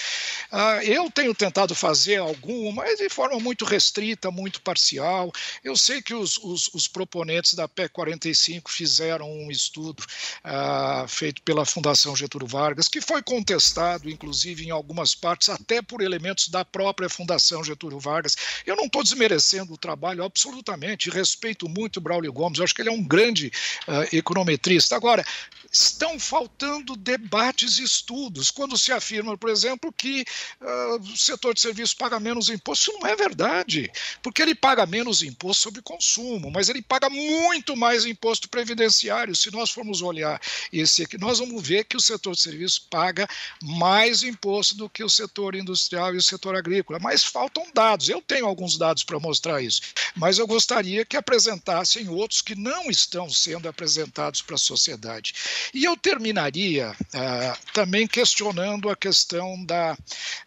Uh, eu tenho tentado fazer alguma, mas de forma muito restrita, muito parcial. Eu sei que os, os, os proponentes da PEC 45 fizeram um estudo uh, feito pela Fundação Getúlio Vargas, que foi contestado, inclusive, em algumas partes, até por elementos da própria Fundação Getúlio Vargas. Eu não estou desmerecendo o trabalho absolutamente, respeito muito o Braulio Gomes, eu acho que ele é um grande uh, econometrista. Agora, estão faltando debates e estudos. Quando se afirma, por exemplo, que uh, o setor de serviços paga menos imposto, isso não é verdade, porque ele paga menos imposto sobre consumo, mas ele paga muito mais imposto previdenciário. Se nós formos olhar esse aqui, nós vamos ver que o setor de serviços paga mais imposto do que o setor industrial e o setor agrícola, mas faltam dados. Eu tenho alguns dados para mostrar isso, mas eu gostaria que apresentassem outros que não estão sendo apresentados para a sociedade. E eu terminaria uh, também questionando a questão da,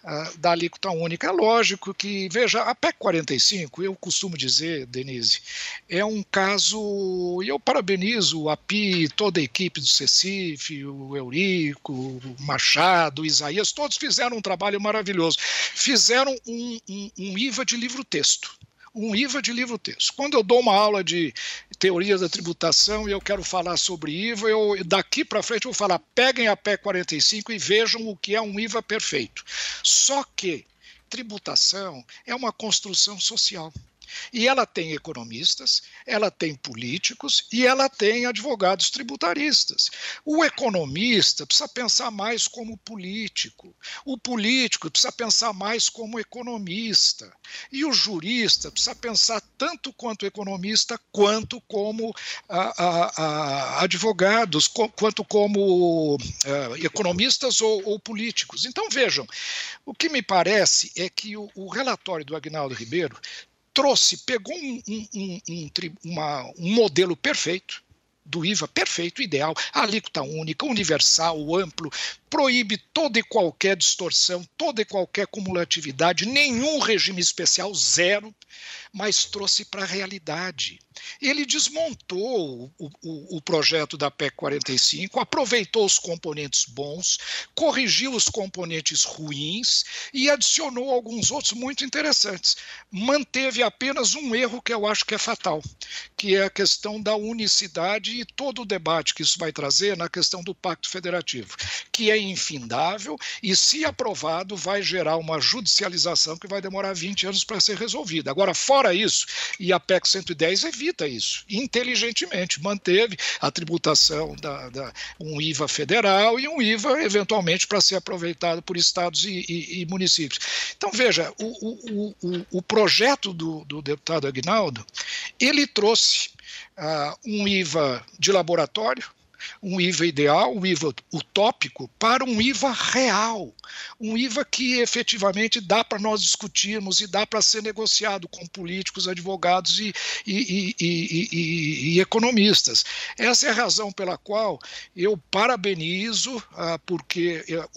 uh, da alíquota única. É lógico que, veja, a PEC 45, eu costumo dizer, Denise, é um caso, e eu parabenizo o API, toda a equipe do CECIF, o Eurico, o Machado, o Isaías, todos fizeram um trabalho maravilhoso. Fizeram um, um, um IVA de livro-texto um IVA de livro-texto. Quando eu dou uma aula de teoria da tributação e eu quero falar sobre IVA, eu daqui para frente eu vou falar: peguem a PEC 45 e vejam o que é um IVA perfeito. Só que tributação é uma construção social. E ela tem economistas, ela tem políticos e ela tem advogados tributaristas. O economista precisa pensar mais como político, o político precisa pensar mais como economista, e o jurista precisa pensar tanto quanto economista, quanto como advogados, co, quanto como uh, economistas ou, ou, políticos. Então, vejam, o que me parece é que o, o relatório do Agnaldo Ribeiro trouxe, pegou um, um, um, uma, um modelo perfeito do IVA perfeito, ideal, alíquota única, universal, amplo, proíbe toda e qualquer distorção, toda e qualquer cumulatividade, nenhum regime especial, zero, mas trouxe para a realidade. Ele desmontou o, o, o, projeto da PEC 45, aproveitou os componentes bons, corrigiu os componentes ruins e adicionou alguns outros muito interessantes. Manteve apenas um erro que eu acho que é fatal, que é a questão da unicidade todo o debate que isso vai trazer na questão do Pacto Federativo, que é infindável e, se aprovado, vai gerar uma judicialização que vai demorar 20 anos para ser resolvida. Agora, fora isso, e a PEC 110 evita isso, inteligentemente, manteve a tributação da, da um IVA federal e um IVA, eventualmente, para ser aproveitado por estados e, e, e municípios. Então, veja, o, o, o, o projeto do, do deputado Agnaldo, ele trouxe uh, um IVA de laboratório, um IVA ideal, um IVA utópico, para um IVA real, um IVA que efetivamente dá para nós discutirmos e dá para ser negociado com políticos, advogados e, e, e, e, economistas. Essa é a razão pela qual eu parabenizo, ah, porque eh,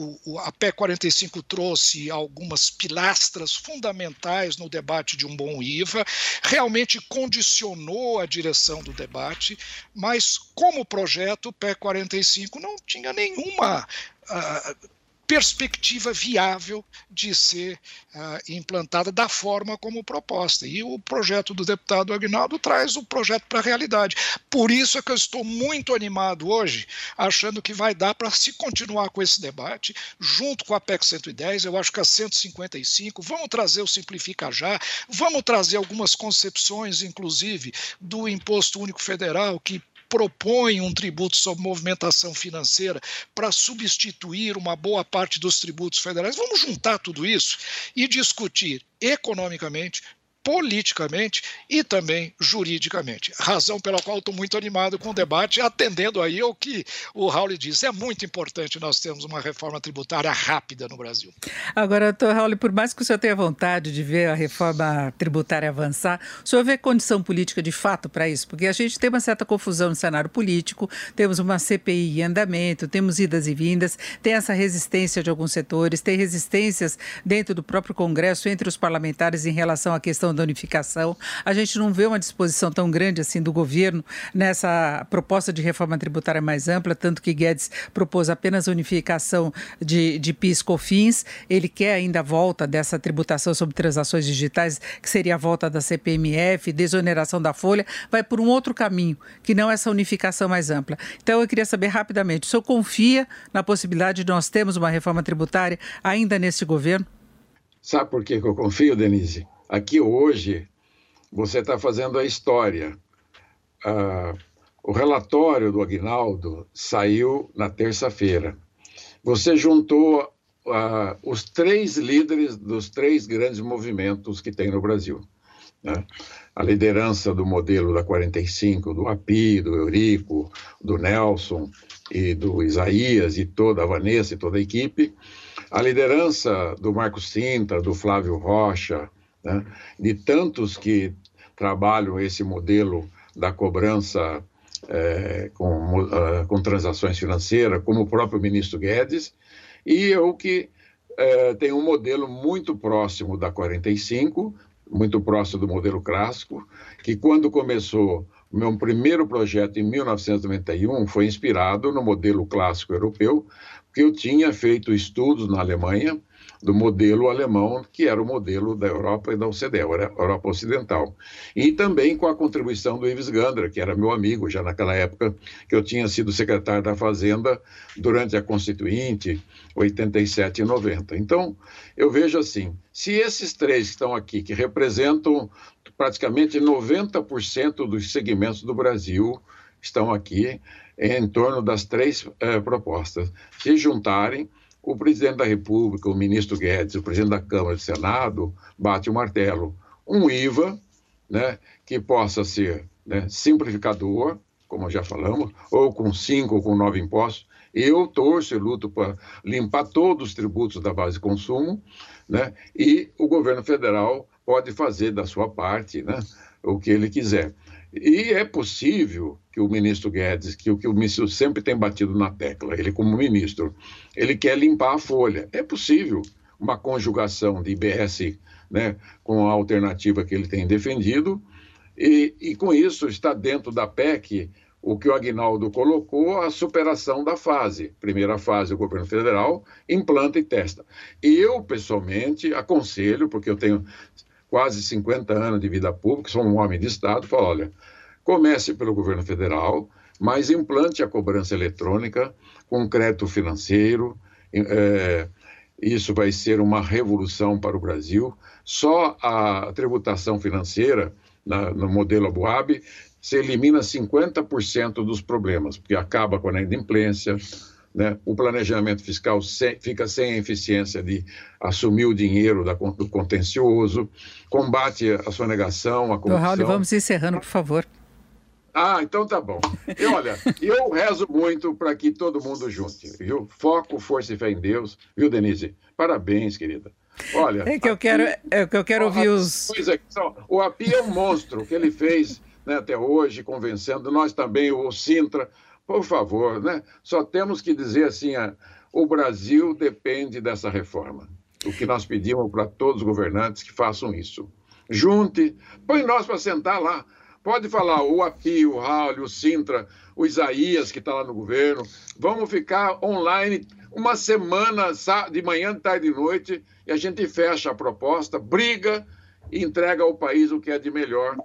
a PEC 45 trouxe algumas pilastras fundamentais no debate de um bom IVA, realmente condicionou a direção do debate, mas como projeto, PEC 45 não tinha nenhuma uh, perspectiva viável de ser uh, implantada da forma como proposta. E o projeto do deputado Agnaldo traz o projeto para a realidade. Por isso é que eu estou muito animado hoje, achando que vai dar para se continuar com esse debate, junto com a PEC 110, eu acho que a 155, vamos trazer o Simplifica Já, vamos trazer algumas concepções, inclusive, do Imposto Único Federal, que propõe um tributo sobre movimentação financeira para substituir uma boa parte dos tributos federais. Vamos juntar tudo isso e discutir economicamente, politicamente e também juridicamente. Razão pela qual estou muito animado com o debate, atendendo aí ao que o Raul disse. É muito importante nós termos uma reforma tributária rápida no Brasil. Agora, doutor Raul, por mais que o senhor tenha vontade de ver a reforma tributária avançar, o senhor vê condição política de fato para isso? Porque a gente tem uma certa confusão no cenário político, temos uma CPI em andamento, temos idas e vindas, tem essa resistência de alguns setores, tem resistências dentro do próprio Congresso entre os parlamentares em relação à questão da unificação. A gente não vê uma disposição tão grande assim do governo nessa proposta de reforma tributária mais ampla, tanto que Guedes propôs apenas unificação de, de PIS COFINS. Ele quer ainda a volta dessa tributação sobre transações digitais, que seria a volta da CPMF, desoneração da folha, vai por um outro caminho, que não essa unificação mais ampla. Então eu queria saber rapidamente, o senhor confia na possibilidade de nós termos uma reforma tributária ainda nesse governo? Sabe por que eu confio, Denise? Aqui hoje, você está fazendo a história. Ah, o relatório do Aguinaldo saiu na terça-feira. Você juntou ah, os três líderes dos três grandes movimentos que tem no Brasil. Né? A liderança do modelo da 45, do API, do Eurico, do Nelson e do Isaías e toda a Vanessa e toda a equipe. A liderança do Marcos Sintra, do Flávio Rocha, né? de tantos que trabalham esse modelo da cobrança é, com, uh, com transações financeiras, como o próprio ministro Guedes, e eu que é, tem um modelo muito próximo da 45, muito próximo do modelo clássico, que quando começou o meu primeiro projeto em 1991 foi inspirado no modelo clássico europeu, porque eu tinha feito estudos na Alemanha do modelo alemão, que era o modelo da Europa e da OCDE, Europa Ocidental. E também com a contribuição do Ives Gandra, que era meu amigo já naquela época, que eu tinha sido secretário da Fazenda durante a Constituinte, 87 e 90. Então, eu vejo assim, se esses três que estão aqui, que representam praticamente 90% dos segmentos do Brasil, estão aqui em torno das três eh, propostas, se juntarem, o presidente da República, o ministro Guedes, o presidente da Câmara e do Senado, bate o martelo. Um IVA né, que possa ser né, simplificador, como já falamos, ou com cinco ou com nove impostos. Eu torço e luto para limpar todos os tributos da base de consumo, né, e o governo federal pode fazer da sua parte né, o que ele quiser. E é possível que o ministro Guedes, que o que o ministro sempre tem batido na tecla, ele como ministro, ele quer limpar a folha. É possível uma conjugação de IBS né, com a alternativa que ele tem defendido, e, e com isso está dentro da PEC o que o Agnaldo colocou, a superação da fase. Primeira fase, o governo federal implanta e testa. Eu, pessoalmente, aconselho, porque eu tenho quase 50 anos de vida pública, sou um homem de Estado, falo, olha, comece pelo governo federal, mas implante a cobrança eletrônica com crédito financeiro. É, isso vai ser uma revolução para o Brasil. Só a tributação financeira, na, no modelo Abuab, se elimina 50% dos problemas, porque acaba com a inadimplência, né? o planejamento fiscal sem, fica sem a eficiência de assumir o dinheiro da, do contencioso, combate a sonegação, a corrupção. Raul, vamos encerrando, por favor. Ah, então tá bom. E olha, eu rezo muito para que todo mundo junte, viu? Foco, força e fé em Deus, viu, Denise? Parabéns, querida. Olha. É que eu quero, é que eu quero ouvir os. O API é um monstro que ele fez né, até hoje, convencendo, nós também, o Sintra, por favor, né, só temos que dizer assim, o Brasil depende dessa reforma. O que nós pedimos para todos os governantes que façam isso. Junte, põe nós para sentar lá. Pode falar o API, o Raul, o Sintra, o Isaías, que está lá no governo. Vamos ficar online uma semana, de manhã, de tarde e noite, e a gente fecha a proposta, briga e entrega ao país o que é de melhor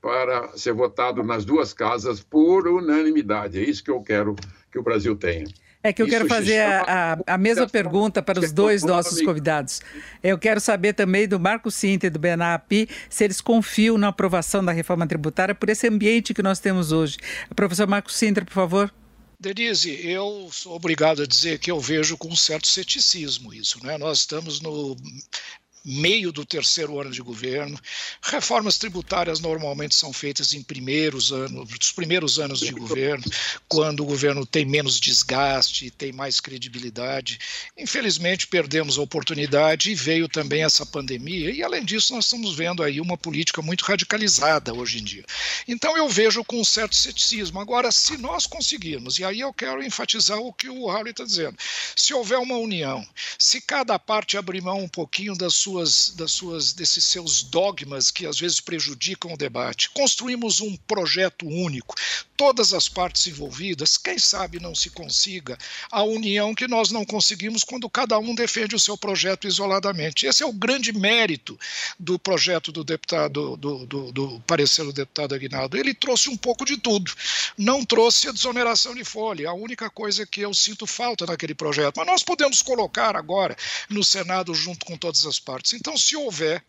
para ser votado nas duas casas por unanimidade. É isso que eu quero que o Brasil tenha. É que eu quero fazer a, a, a, mesma pergunta para os dois nossos convidados. Eu quero saber também do Marco Sinta e do Benapi se eles confiam na aprovação da reforma tributária por esse ambiente que nós temos hoje. Professor Marco Sintra, por favor. Denise, eu sou obrigado a dizer que eu vejo com um certo ceticismo isso. Né? Nós estamos no meio do terceiro ano de governo. Reformas tributárias normalmente são feitas em primeiros anos, dos primeiros anos de governo, quando o governo tem menos desgaste, tem mais credibilidade. Infelizmente perdemos a oportunidade e veio também essa pandemia e além disso nós estamos vendo aí uma política muito radicalizada hoje em dia. Então eu vejo com um certo ceticismo. Agora, se nós conseguirmos, e aí eu quero enfatizar o que o Raul está dizendo, se houver uma união, se cada parte abrir mão um pouquinho das suas suas, das suas, desses seus dogmas que às vezes prejudicam o debate. Construímos um projeto único, todas as partes envolvidas, quem sabe não se consiga a união que nós não conseguimos quando cada um defende o seu projeto isoladamente. Esse é o grande mérito do projeto do deputado, do, do, do parecer do deputado Aguinaldo. Ele trouxe um pouco de tudo. Não trouxe a desoneração de folha, a única coisa que eu sinto falta naquele projeto. Mas nós podemos colocar agora no Senado junto com todas as partes. Então, se houver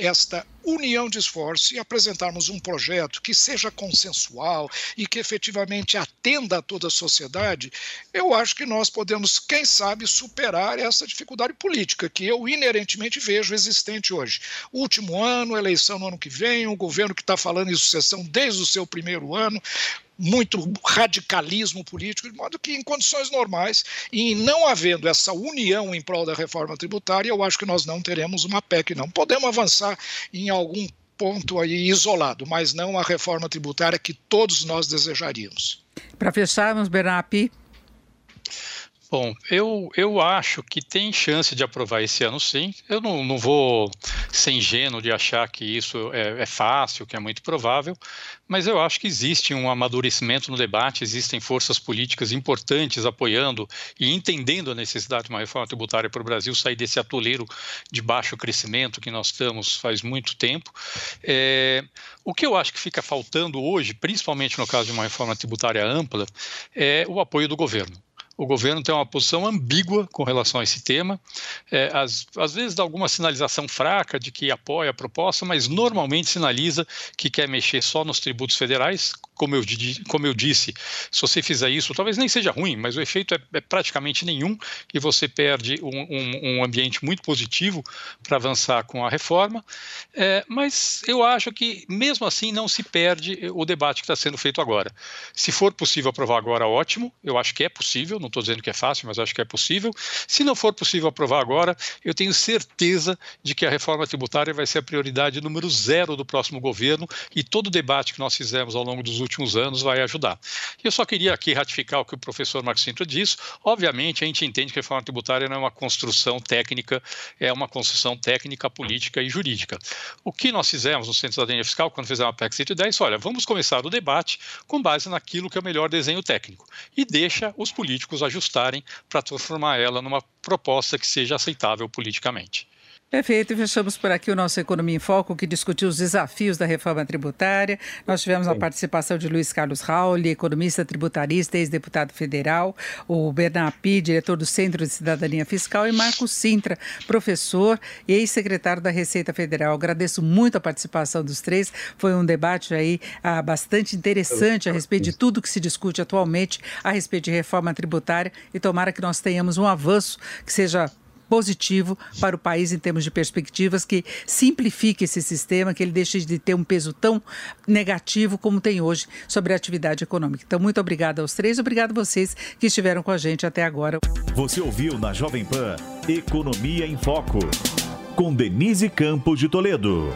esta união de esforço e apresentarmos um projeto que seja consensual e que efetivamente atenda a toda a sociedade, eu acho que nós podemos, quem sabe, superar essa dificuldade política que eu inerentemente vejo existente hoje. último ano, eleição no ano que vem, um governo que está falando em sucessão desde o seu primeiro ano, muito radicalismo político, de modo que, em condições normais, e não havendo essa união em prol da reforma tributária, eu acho que nós não teremos uma PEC, não. Podemos avançar em algum ponto aí isolado, mas não a reforma tributária que todos nós desejaríamos. Para fecharmos, Bernapi. Bom, eu, eu acho que tem chance de aprovar esse ano sim. Eu não, não vou ser ingênuo de achar que isso é, é, fácil, que é muito provável, mas eu acho que existe um amadurecimento no debate, existem forças políticas importantes apoiando e entendendo a necessidade de uma reforma tributária para o Brasil sair desse atoleiro de baixo crescimento que nós estamos faz muito tempo. É, o que eu acho que fica faltando hoje, principalmente no caso de uma reforma tributária ampla, é o apoio do governo o governo tem uma posição ambígua com relação a esse tema. É, às, às vezes dá alguma sinalização fraca de que apoia a proposta, mas normalmente sinaliza que quer mexer só nos tributos federais, como eu, como eu disse, se você fizer isso, talvez nem seja ruim, mas o efeito é, é praticamente nenhum e você perde um, um, um ambiente muito positivo para avançar com a reforma. É, mas eu acho que, mesmo assim, não se perde o debate que está sendo feito agora. Se for possível aprovar agora, ótimo. Eu acho que é possível, não estou dizendo que é fácil, mas acho que é possível. Se não for possível aprovar agora, eu tenho certeza de que a reforma tributária vai ser a prioridade número zero do próximo governo e todo o debate que nós fizemos ao longo dos últimos anos vai ajudar. Eu só queria aqui ratificar o que o professor Marcos Sintra disse. Obviamente, a gente entende que a reforma tributária não é uma construção técnica, é uma construção técnica, política e jurídica. O que nós fizemos no Centro de Cidadania Fiscal, quando fizemos a PEC 110, olha, vamos começar o debate com base naquilo que é o melhor desenho técnico e deixa os políticos ajustarem para transformar ela numa proposta que seja aceitável politicamente. Perfeito, e fechamos por aqui o nosso Economia em Foco, que discutiu os desafios da reforma tributária. Nós tivemos a participação de Luiz Carlos Rauli, economista tributarista, ex-deputado federal, o Bernard Pi, diretor do Centro de Cidadania Fiscal, e Marcos Sintra, professor e ex-secretário da Receita Federal. Agradeço muito a participação dos três. Foi um debate aí ah, bastante interessante a respeito de tudo que se discute atualmente a respeito de reforma tributária e tomara que nós tenhamos um avanço que seja positivo para o país em termos de perspectivas, que simplifique esse sistema, que ele deixe de ter um peso tão negativo como tem hoje sobre a atividade econômica. Então, muito obrigada aos três, obrigado a vocês que estiveram com a gente até agora. Você ouviu na Jovem Pan Economia em Foco, com Denise Campos de Toledo.